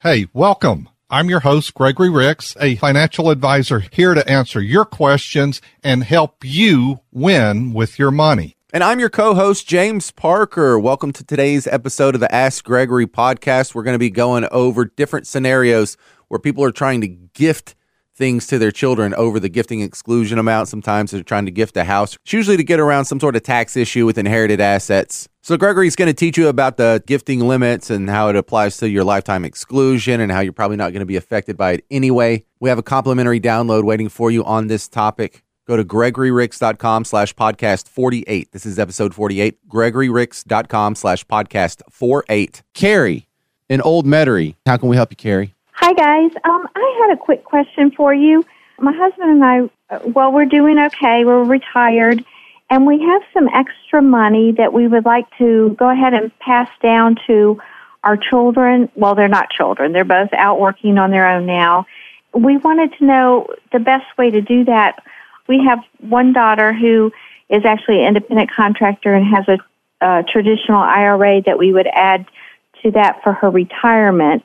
Hey, welcome. I'm your host, Gregory Ricks, a financial advisor here to answer your questions and help you win with your money. And I'm your co host, James Parker. Welcome to today's episode of the Ask Gregory podcast. We're going to be going over different scenarios where people are trying to gift things to their children over the gifting exclusion amount. Sometimes they're trying to gift a house. It's usually to get around some sort of tax issue with inherited assets. So Gregory's going to teach you about the gifting limits and how it applies to your lifetime exclusion and how you're probably not going to be affected by it anyway. We have a complimentary download waiting for you on this topic. Go to gregoryricks.com slash podcast 48. This is episode 48. gregoryricks.com slash podcast 48. Carrie in Old Metairie. How can we help you, Carrie? Hi, guys. Um, I had a quick question for you. My husband and I, uh, well, we're doing okay. We're retired, and we have some extra money that we would like to go ahead and pass down to our children. Well, they're not children, they're both out working on their own now. We wanted to know the best way to do that. We have one daughter who is actually an independent contractor and has a, a traditional IRA that we would add to that for her retirement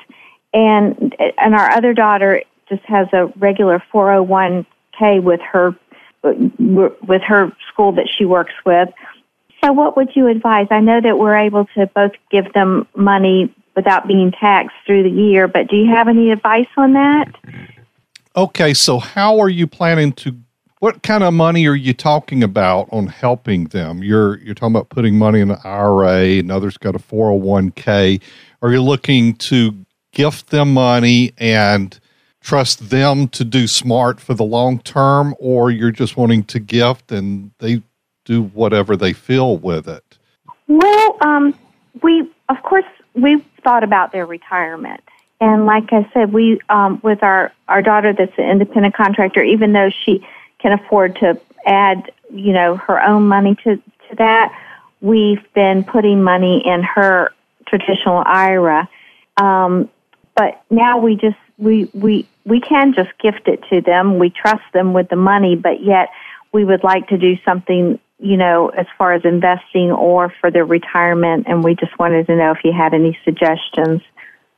and and our other daughter just has a regular 401k with her with her school that she works with. So what would you advise? I know that we're able to both give them money without being taxed through the year, but do you have any advice on that? Okay, so how are you planning to what kind of money are you talking about on helping them? You're you're talking about putting money in an IRA, and others got a 401k. Are you looking to gift them money and trust them to do smart for the long term, or you're just wanting to gift and they do whatever they feel with it? Well, um, we, of course, we've thought about their retirement. And like I said, we, um, with our, our daughter that's an independent contractor, even though she can afford to add, you know, her own money to, to that, we've been putting money in her traditional IRA. Um, but now we just we we we can just gift it to them. We trust them with the money, but yet we would like to do something, you know, as far as investing or for their retirement. And we just wanted to know if you had any suggestions.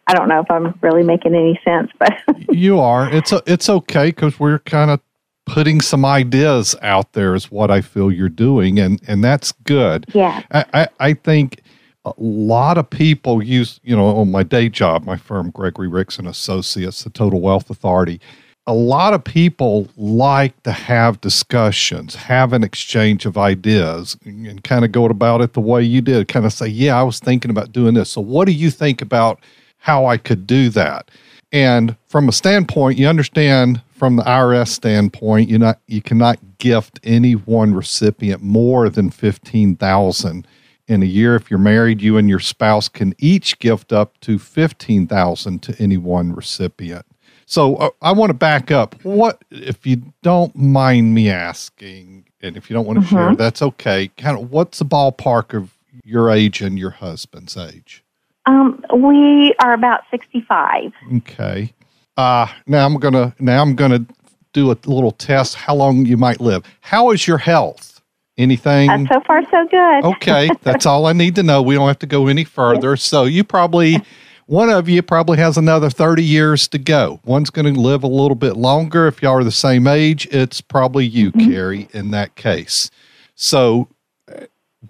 I don't know if I'm really making any sense, but you are. It's a, it's okay because we're kind of putting some ideas out there is what I feel you're doing, and and that's good. Yeah, I I, I think a lot of people use, you know, on my day job, my firm, Gregory Ricks and Associates, the Total Wealth Authority. A lot of people like to have discussions, have an exchange of ideas, and kind of go about it the way you did. Kind of say, "Yeah, I was thinking about doing this. So, what do you think about how I could do that?" And from a standpoint, you understand from the IRS standpoint, you not you cannot gift any one recipient more than fifteen thousand in a year. If you're married, you and your spouse can each gift up to 15000 to any one recipient. So uh, I want to back up. What, if you don't mind me asking, and if you don't want to mm-hmm. share, that's okay. Kind of, what's the ballpark of your age and your husband's age? Um, we are about sixty-five. Okay. Uh, now I'm gonna now I'm gonna do a little test. How long you might live? How is your health? Anything? Uh, so far, so good. okay, that's all I need to know. We don't have to go any further. So you probably, one of you probably has another 30 years to go. One's going to live a little bit longer. If y'all are the same age, it's probably you, mm-hmm. Carrie, in that case. So,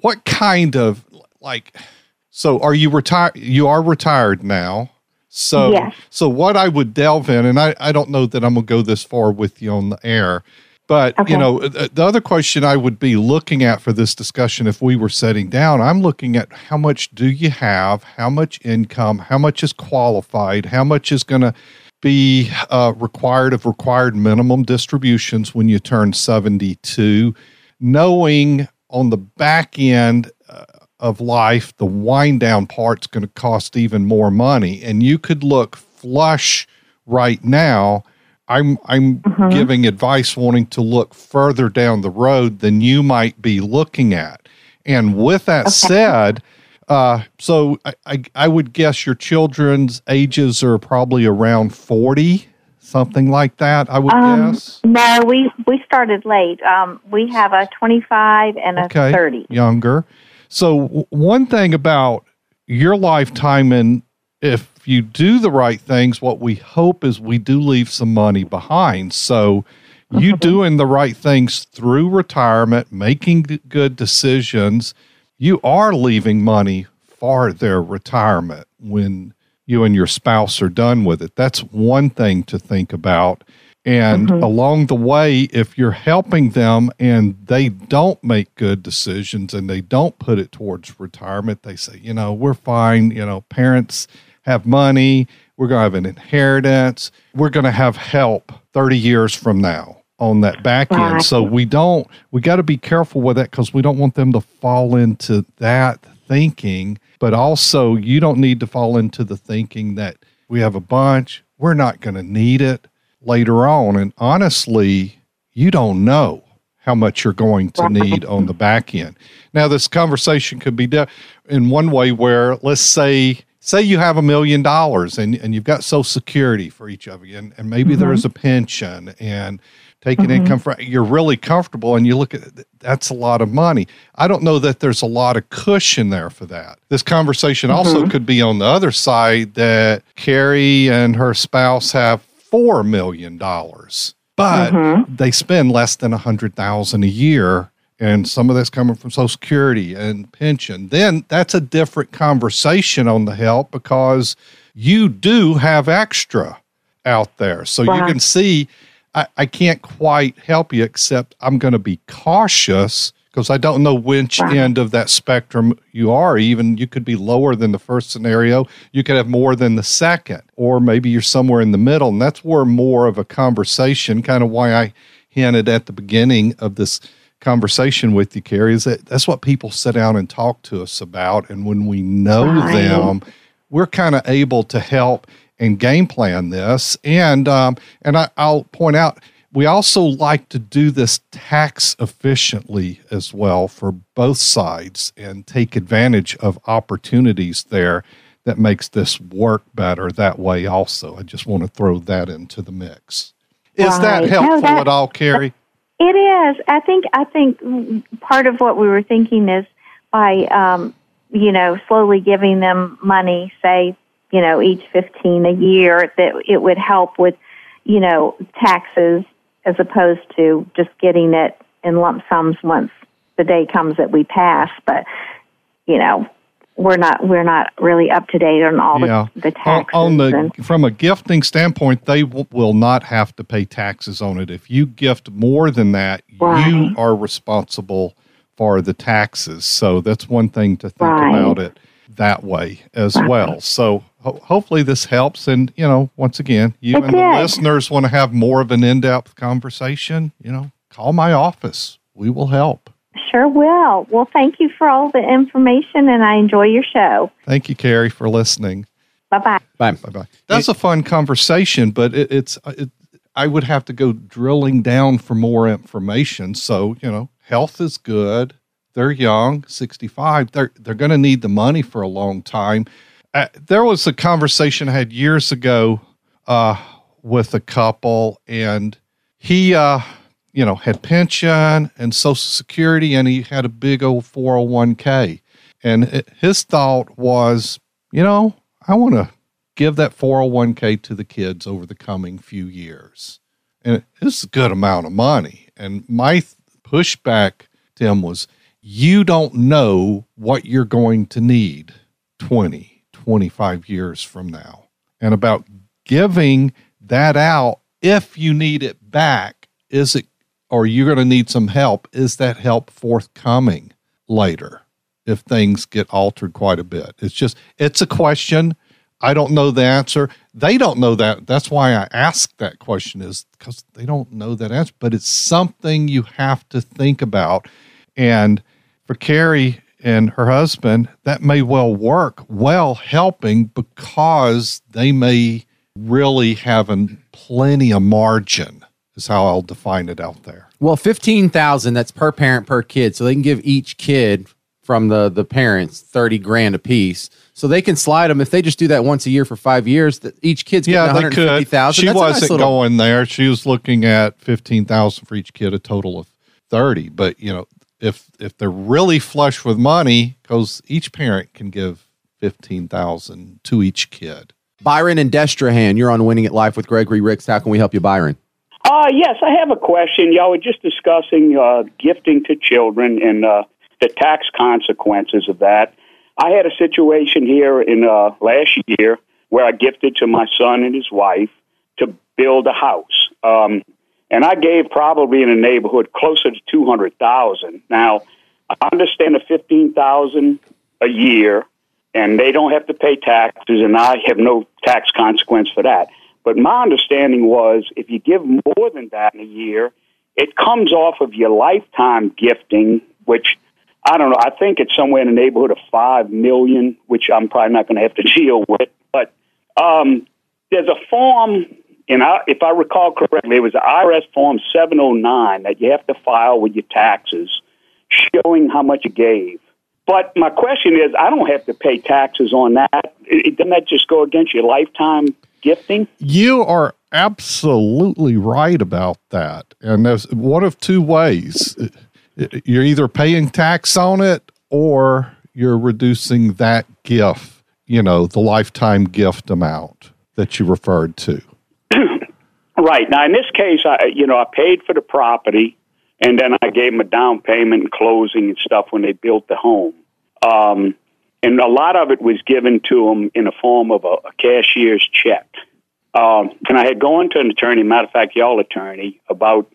what kind of like, so are you retired? You are retired now. So, yes. so what I would delve in, and I, I don't know that I'm going to go this far with you on the air but okay. you know, the other question I would be looking at for this discussion, if we were setting down, I'm looking at how much do you have, how much income, how much is qualified, how much is going to be uh, required of required minimum distributions when you turn 72, knowing on the back end uh, of life, the wind down part's going to cost even more money, and you could look flush right now I'm I'm mm-hmm. giving advice wanting to look further down the road than you might be looking at. And with that okay. said, uh, so I, I, I would guess your children's ages are probably around forty, something like that. I would um, guess. No, we we started late. Um, we have a twenty-five and a okay, thirty. Younger. So one thing about your lifetime and if if you do the right things, what we hope is we do leave some money behind. So you mm-hmm. doing the right things through retirement, making good decisions, you are leaving money for their retirement when you and your spouse are done with it. That's one thing to think about. And mm-hmm. along the way, if you're helping them and they don't make good decisions and they don't put it towards retirement, they say, you know, we're fine. You know, parents have money. We're going to have an inheritance. We're going to have help 30 years from now on that back end. So we don't, we got to be careful with that because we don't want them to fall into that thinking. But also, you don't need to fall into the thinking that we have a bunch, we're not going to need it later on. And honestly, you don't know how much you're going to need on the back end. Now, this conversation could be done in one way where, let's say, say you have a million dollars and, and you've got social security for each of you, and, and maybe mm-hmm. there's a pension and taking mm-hmm. income from you're really comfortable and you look at that's a lot of money. I don't know that there's a lot of cushion there for that. This conversation mm-hmm. also could be on the other side that Carrie and her spouse have four million dollars, but mm-hmm. they spend less than a hundred thousand a year, and some of that's coming from Social Security and pension. Then that's a different conversation on the help because you do have extra out there, so right. you can see. I, I can't quite help you except I'm going to be cautious because I don't know which right. end of that spectrum you are. Even you could be lower than the first scenario, you could have more than the second, or maybe you're somewhere in the middle. And that's where more of a conversation, kind of why I hinted at the beginning of this conversation with you, Carrie, is that that's what people sit down and talk to us about. And when we know right. them, we're kind of able to help and game plan this. And um, and I, I'll point out we also like to do this tax efficiently as well for both sides and take advantage of opportunities there that makes this work better that way also. I just want to throw that into the mix. Is that helpful at all, Carrie? It is. I think I think part of what we were thinking is by um, you know slowly giving them money, say you know each fifteen a year, that it would help with you know taxes as opposed to just getting it in lump sums once the day comes that we pass. But you know, we're not we're not really up to date on all yeah. the, the taxes. On, the and, from a gifting standpoint, they w- will not have to pay taxes on it. If you gift more than that, right. you are responsible for the taxes. So that's one thing to think right. about it that way as right. well. So ho- hopefully this helps. And, you know, once again, you it and did. the listeners want to have more of an in depth conversation, you know, call my office. We will help. Sure will. Well, thank you for all the information and I enjoy your show. Thank you, Carrie, for listening. Bye bye. Bye bye bye. That's a fun conversation, but it, it's, it, I would have to go drilling down for more information. So, you know, health is good. They're young, 65. They're, they're going to need the money for a long time. Uh, there was a conversation I had years ago uh, with a couple, and he, uh, you know, had pension and Social Security, and he had a big old 401k. And it, his thought was, you know, I want to give that 401k to the kids over the coming few years. And it's a good amount of money. And my th- pushback to him was, you don't know what you're going to need 20, 25 years from now and about giving that out if you need it back is it or you're going to need some help is that help forthcoming later if things get altered quite a bit? It's just it's a question. I don't know the answer. They don't know that. That's why i ask that question is because they don't know that answer. But it's something you have to think about. And for carrie and her husband, that may well work well helping because they may really have plenty of margin is how I'll define it out there. Well, 15,000 that's per parent per kid. So they can give each kid from the the parents 30 grand a piece. So they can slide them if they just do that once a year for 5 years that each kid's getting yeah, 150,000. She that's wasn't nice little... going there. She was looking at 15,000 for each kid a total of 30, but you know, if if they're really flush with money, because each parent can give fifteen thousand to each kid. Byron and Destrehan, you're on Winning at Life with Gregory Ricks. How can we help you, Byron? Uh, yes, I have a question. Y'all were just discussing uh, gifting to children and uh, the tax consequences of that. I had a situation here in uh, last year where I gifted to my son and his wife to build a house. Um, and I gave probably in the neighborhood closer to 200,000. Now, I understand the 15,000 a year and they don't have to pay taxes and I have no tax consequence for that. But my understanding was if you give more than that in a year, it comes off of your lifetime gifting, which I don't know. I think it's somewhere in the neighborhood of five million, which I'm probably not going to have to deal with. But um, there's a form, and if I recall correctly, it was the IRS form 709 that you have to file with your taxes, showing how much you gave. But my question is, I don't have to pay taxes on that. It, doesn't that just go against your lifetime gifting? You are absolutely right about that. And there's one of two ways. You're either paying tax on it or you're reducing that gift, you know, the lifetime gift amount that you referred to. right. Now, in this case, I, you know, I paid for the property and then I gave them a down payment and closing and stuff when they built the home. Um, and a lot of it was given to them in the form of a, a cashier's check. Um, and I had gone to an attorney, matter of fact, y'all attorney, about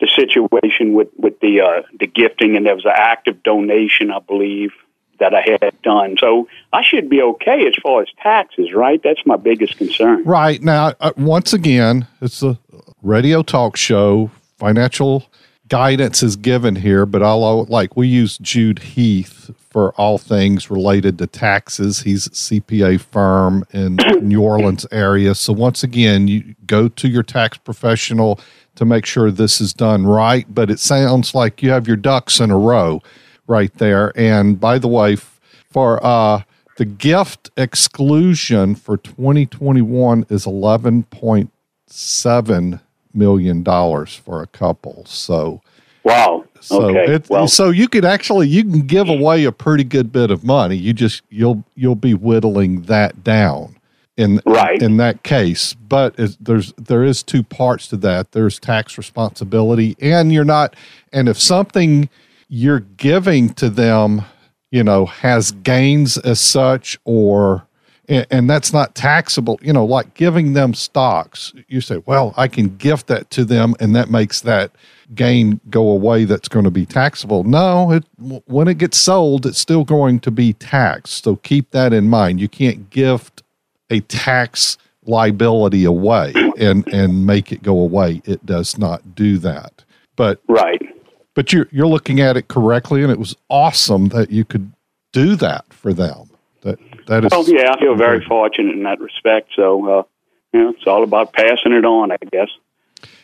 the situation with with the uh, the gifting, and there was an active donation, I believe, that I had done. So I should be okay as far as taxes, right? That's my biggest concern. Right now, uh, once again, it's a radio talk show. Financial guidance is given here, but I'll like we use Jude Heath for all things related to taxes. He's a CPA firm in New Orleans area. So once again, you go to your tax professional to make sure this is done right. But it sounds like you have your ducks in a row right there. And by the way, for uh, the gift exclusion for 2021 is 11.7 million dollars for a couple. So wow. So okay. It, well, so you could actually you can give away a pretty good bit of money. You just you'll you'll be whittling that down in right. in that case. But there's there is two parts to that. There's tax responsibility, and you're not. And if something you're giving to them, you know, has gains as such, or and, and that's not taxable. You know, like giving them stocks. You say, well, I can gift that to them, and that makes that gain go away that's going to be taxable. No, it, when it gets sold, it's still going to be taxed. So keep that in mind. You can't gift a tax liability away and and make it go away. It does not do that. But right. But you're you're looking at it correctly, and it was awesome that you could do that for them. That that is. Well, yeah, I feel very fortunate in that respect. So, uh, you know, it's all about passing it on, I guess.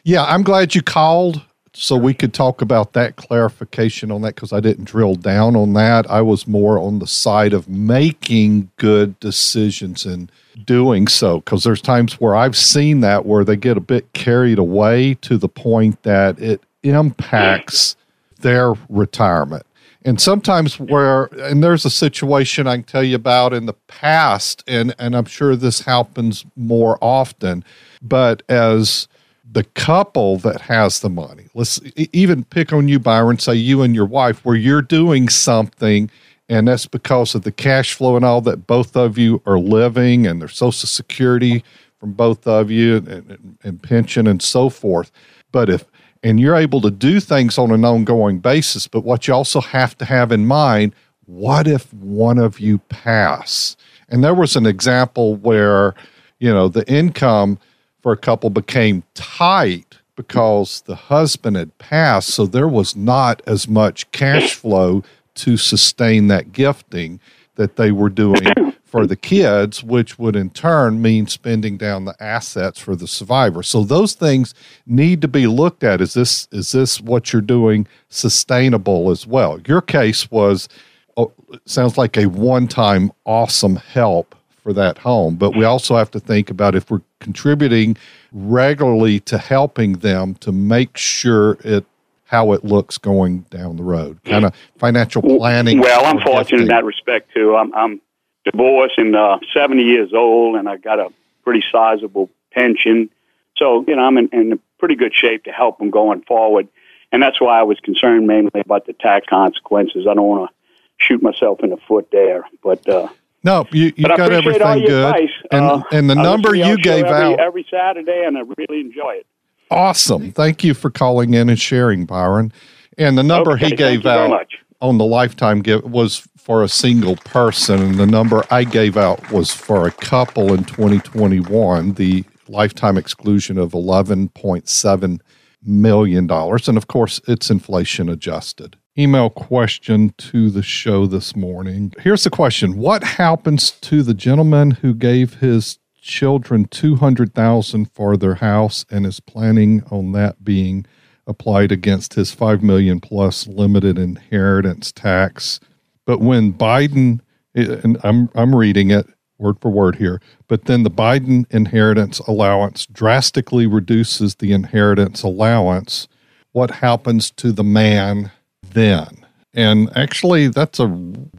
Yeah, I'm glad you called so we could talk about that clarification on that because I didn't drill down on that. I was more on the side of making good decisions and doing so because there's times where I've seen that where they get a bit carried away to the point that it impacts their retirement. And sometimes where and there's a situation I can tell you about in the past and and I'm sure this happens more often, but as the couple that has the money. Let's even pick on you, Byron, say you and your wife, where you're doing something, and that's because of the cash flow and all that both of you are living and their social security from both of you and, and, and pension and so forth. But if and you're able to do things on an ongoing basis, but what you also have to have in mind, what if one of you pass? And there was an example where, you know, the income – for a couple became tight because the husband had passed, so there was not as much cash flow to sustain that gifting that they were doing for the kids, which would in turn mean spending down the assets for the survivor. So those things need to be looked at. Is this is this what you're doing sustainable as well? Your case was oh, sounds like a one-time awesome help for that home. But we also have to think about if we're contributing regularly to helping them to make sure it how it looks going down the road. Kind of financial planning. Well, I'm fortunate in that respect too. I'm, I'm divorced and uh, 70 years old, and I got a pretty sizable pension. So, you know, I'm in, in pretty good shape to help them going forward. And that's why I was concerned mainly about the tax consequences. I don't want to shoot myself in the foot there. But uh, no, you, you got everything good. Advice. And, uh, and the number you gave every, out every Saturday, and I really enjoy it. Awesome. Thank you for calling in and sharing, Byron. And the number okay, he gave out on the lifetime gift was for a single person, and the number I gave out was for a couple in 2021. The lifetime exclusion of 11.7 million dollars, and of course, it's inflation adjusted. Email question to the show this morning. Here's the question: What happens to the gentleman who gave his children 200,000 for their house and is planning on that being applied against his 5 million plus limited inheritance tax. But when Biden and I'm I'm reading it word for word here, but then the Biden inheritance allowance drastically reduces the inheritance allowance, what happens to the man then? And actually that's a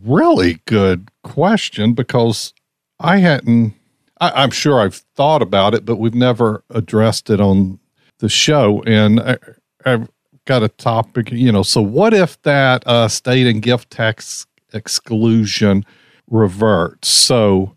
really good question because I hadn't I, am sure I've thought about it, but we've never addressed it on the show. And I, have got a topic, you know. So, what if that uh, estate and gift tax exclusion reverts? So,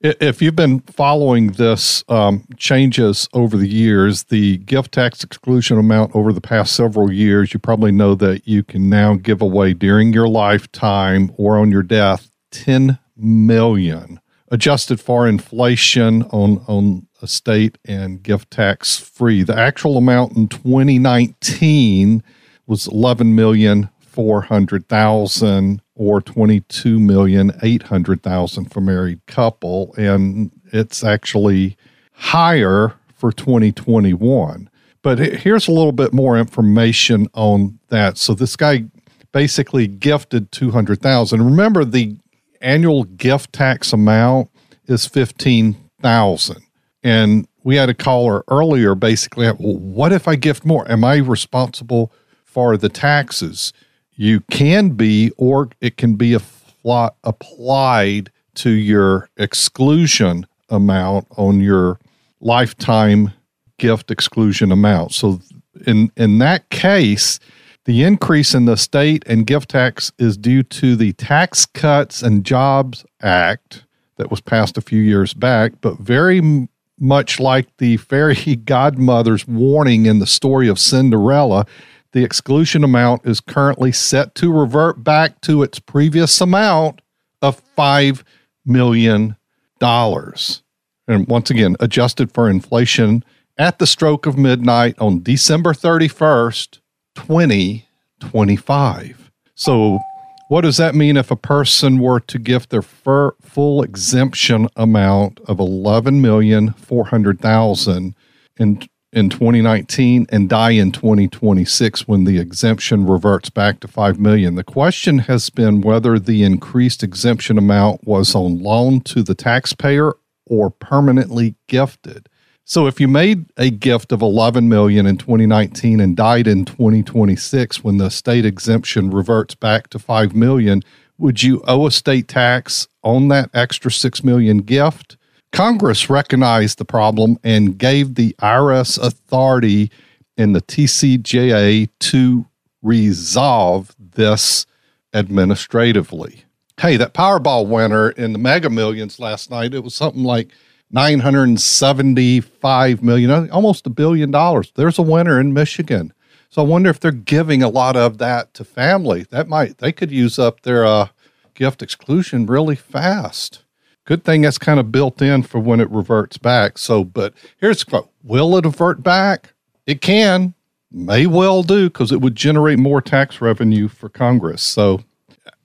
if you've been following this um, changes over the years, the gift tax exclusion amount over the past several years, you probably know that you can now give away during your lifetime or on your death 10 million adjusted for inflation on on estate and gift tax free. The actual amount in 2019 was 11 million 400,000 or 22 million 800,000 for married couple and it's actually higher for 2021. But here's a little bit more information on that. So this guy basically gifted 200,000. Remember the annual gift tax amount is 15,000. And we had a caller earlier basically, well, what if I gift more? Am I responsible for the taxes? You can be, or it can be applied to your exclusion amount on your lifetime gift exclusion amount. So in in that case, the increase in the estate and gift tax is due to the Tax Cuts and Jobs Act that was passed a few years back, but very much like the fairy godmother's warning in the story of Cinderella, the exclusion amount is currently set to revert back to its previous amount of $5 million. And once again, adjusted for inflation at the stroke of midnight on December 31st, 2025. So, what does that mean if a person were to gift their full exemption amount of 11,400,000 in in 2019 and die in 2026 when the exemption reverts back to 5 million. The question has been whether the increased exemption amount was on loan to the taxpayer or permanently gifted. So if you made a gift of 11 million in 2019 and died in 2026 when the estate exemption reverts back to 5 million, would you owe a state tax on that extra 6 million gift? Congress recognized the problem and gave the IRS authority in the TCJA to resolve this administratively. Hey, that Powerball winner in the Mega Millions last night, it was something like 975 million, almost a billion dollars. There's a winner in Michigan. So I wonder if they're giving a lot of that to family. That might they could use up their uh, gift exclusion really fast. Good thing that's kind of built in for when it reverts back. So, but here's the quote: Will it revert back? It can, may well do, because it would generate more tax revenue for Congress. So,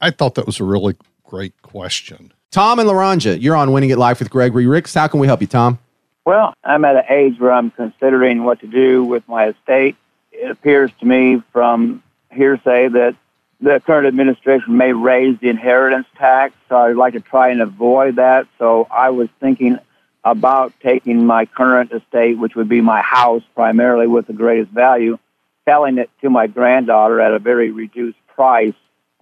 I thought that was a really great question. Tom and Laranja, you're on Winning at Life with Gregory Ricks. How can we help you, Tom? Well, I'm at an age where I'm considering what to do with my estate. It appears to me from hearsay that the current administration may raise the inheritance tax, so I'd like to try and avoid that. So I was thinking about taking my current estate, which would be my house primarily with the greatest value, selling it to my granddaughter at a very reduced price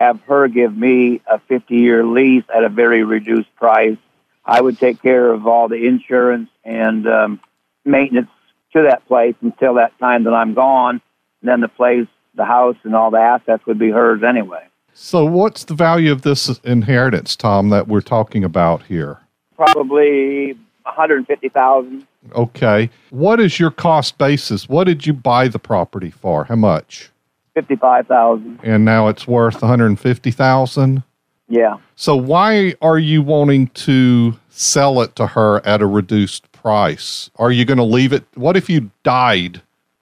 have her give me a 50 year lease at a very reduced price. I would take care of all the insurance and um, maintenance to that place until that time that I'm gone. And then the place, the house, and all the assets would be hers anyway. So, what's the value of this inheritance, Tom, that we're talking about here? Probably 150,000. Okay. What is your cost basis? What did you buy the property for? How much? 55,000. And now it's worth 150,000? Yeah. So why are you wanting to sell it to her at a reduced price? Are you going to leave it what if you died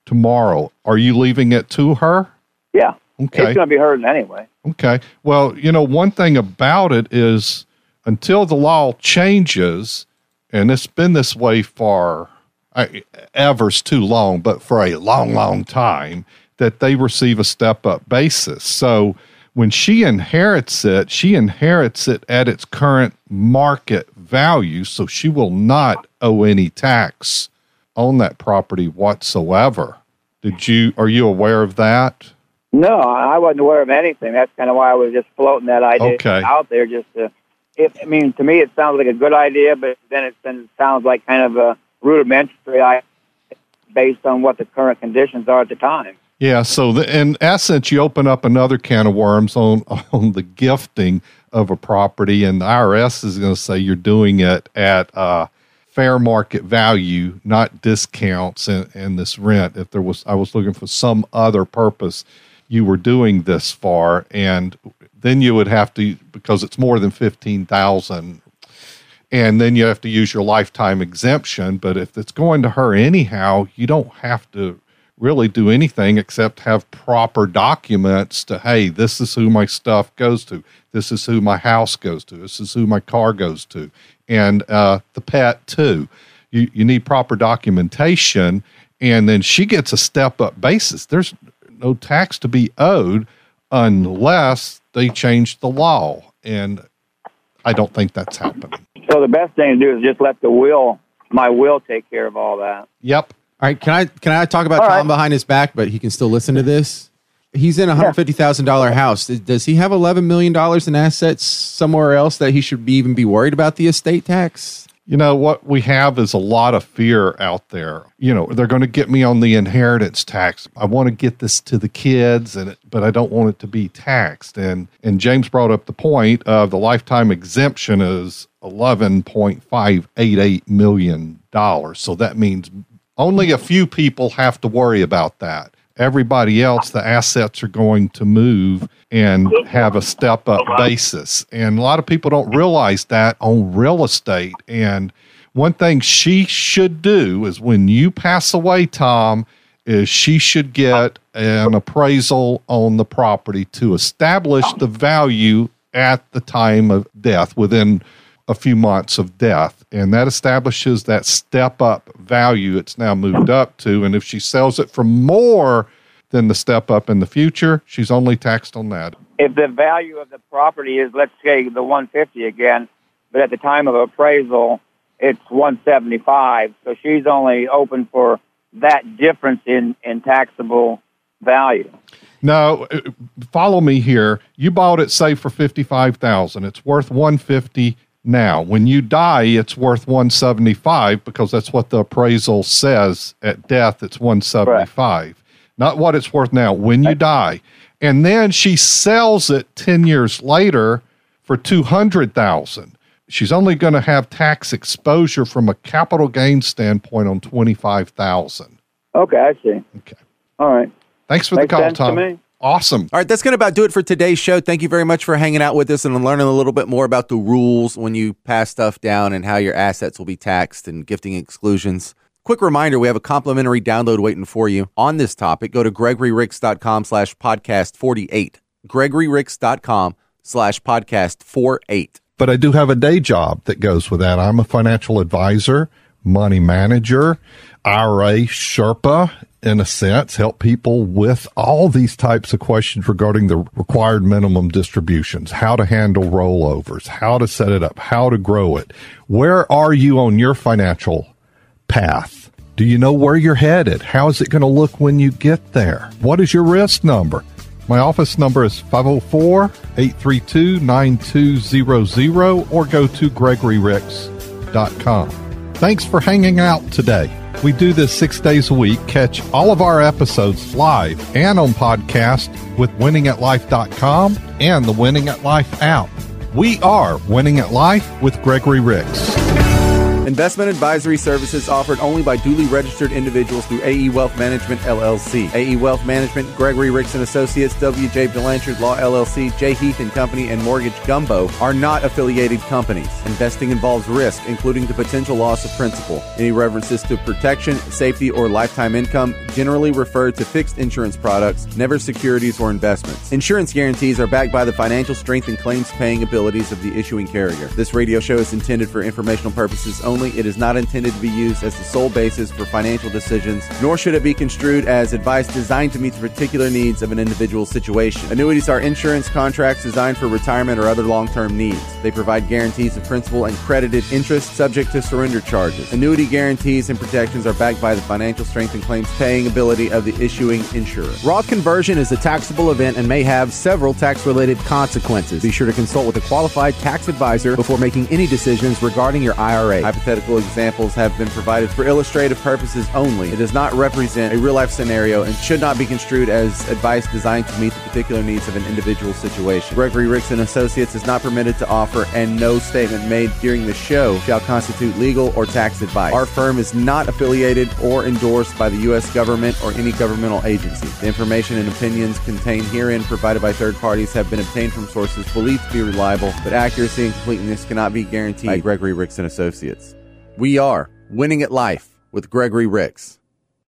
tomorrow? Are you leaving it to her? Yeah. Okay. It's going to be hers anyway. Okay. Well, you know, one thing about it is until the law changes, and it's been this way for I, ever's too long, but for a long, long time, that they receive a step up basis. So when she inherits it, she inherits it at its current market value. So she will not owe any tax on that property whatsoever. Did you, are you aware of that? No, I wasn't aware of anything. That's kind of why I was just floating that idea Okay. out there. Just to, if, I mean, to me, it sounds like a good idea, but then it, then it sounds like kind of a rudimentary idea based on what the current conditions are at the time. Yeah, so the, in essence, you open up another can of worms on on the gifting of a property, and the IRS is going to say you're doing it at uh, fair market value, not discounts and, and this rent. If there was, I was looking for some other purpose you were doing this for, and then you would have to because it's more than fifteen thousand and then you have to use your lifetime exemption. But if it's going to her anyhow, you don't have to really do anything except have proper documents to, hey, this is who my stuff goes to. This is who my house goes to. This is who my car goes to. And uh, the pet, too. You, you need proper documentation. And then she gets a step up basis. There's no tax to be owed unless they change the law. And I don't think that's happening. So the best thing to do is just let the will, my will, take care of all that. Yep. All right, can I can I talk about All Tom right. behind his back, but he can still listen to this? He's in a hundred fifty thousand dollar house. Does he have eleven million dollars in assets somewhere else that he should be even be worried about the estate tax? You know, what we have is a lot of fear out there. You know, they're going to get me on the inheritance tax. I want to get this to the kids and but I don't want it to be taxed. And and James brought up the point of the lifetime exemption is 11.588 million dollars. So that means only a few people have to worry about that. Everybody else, the assets are going to move and have a step up basis. And a lot of people don't realize that on real estate. And one thing she should do is when you pass away, Tom, is she should get an appraisal on the property to establish the value at the time of death within a few months of death. And that establishes that step up value it's now moved up to. And if she sells it for more than the step up in the future, she's only taxed on that. If the value of the property is, let's say, the 150 again, but at the time of appraisal, it's 175. So she's only open for that difference in, in taxable value. Now, uh, follow me here. You bought it, say, for fifty-five thousand. It's worth one fifty now. When you die, it's worth one seventy-five because that's what the appraisal says at death. It's one seventy-five, not what it's worth now. When you die, and then she sells it ten years later for two hundred thousand. She's only going to have tax exposure from a capital gain standpoint on twenty-five thousand. Okay, I see. Okay. All right. Thanks for Makes the call, Tom. Me. Awesome. All right, that's going to about do it for today's show. Thank you very much for hanging out with us and learning a little bit more about the rules when you pass stuff down and how your assets will be taxed and gifting exclusions. Quick reminder, we have a complimentary download waiting for you on this topic. Go to gregoryricks.com slash podcast 48. gregoryricks.com slash podcast 48. but I do have a day job that goes with that. I'm a financial advisor, money manager, IRA Sherpa, in a sense, help people with all these types of questions regarding the required minimum distributions, how to handle rollovers, how to set it up, how to grow it. Where are you on your financial path? Do you know where you're headed? How is it going to look when you get there? What is your risk number? My office number is 504 832 9200 or go to gregoryricks.com. Thanks for hanging out today. We do this six days a week. Catch all of our episodes live and on podcast with winningatlife.com and the Winning at Life app. We are Winning at Life with Gregory Ricks. Investment advisory services offered only by duly registered individuals through AE Wealth Management LLC. AE Wealth Management, Gregory Ricks and Associates, W.J. Blanchard Law LLC, J. Heath and Company, and Mortgage Gumbo are not affiliated companies. Investing involves risk, including the potential loss of principal. Any references to protection, safety, or lifetime income generally refer to fixed insurance products, never securities or investments. Insurance guarantees are backed by the financial strength and claims paying abilities of the issuing carrier. This radio show is intended for informational purposes only only. It is not intended to be used as the sole basis for financial decisions, nor should it be construed as advice designed to meet the particular needs of an individual situation. Annuities are insurance contracts designed for retirement or other long term needs. They provide guarantees of principal and credited interest subject to surrender charges. Annuity guarantees and protections are backed by the financial strength and claims paying ability of the issuing insurer. Roth conversion is a taxable event and may have several tax related consequences. Be sure to consult with a qualified tax advisor before making any decisions regarding your IRA examples have been provided for illustrative purposes only. It does not represent a real life scenario and should not be construed as advice designed to meet the particular needs of an individual situation. Gregory Ricks and Associates is not permitted to offer, and no statement made during the show shall constitute legal or tax advice. Our firm is not affiliated or endorsed by the U.S. government or any governmental agency. The information and opinions contained herein provided by third parties have been obtained from sources believed to be reliable, but accuracy and completeness cannot be guaranteed by Gregory Ricks and Associates. We are Winning at Life with Gregory Ricks.